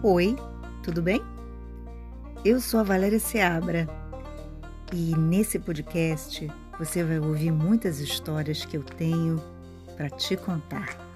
Oi, tudo bem? Eu sou a Valéria Seabra e nesse podcast você vai ouvir muitas histórias que eu tenho para te contar.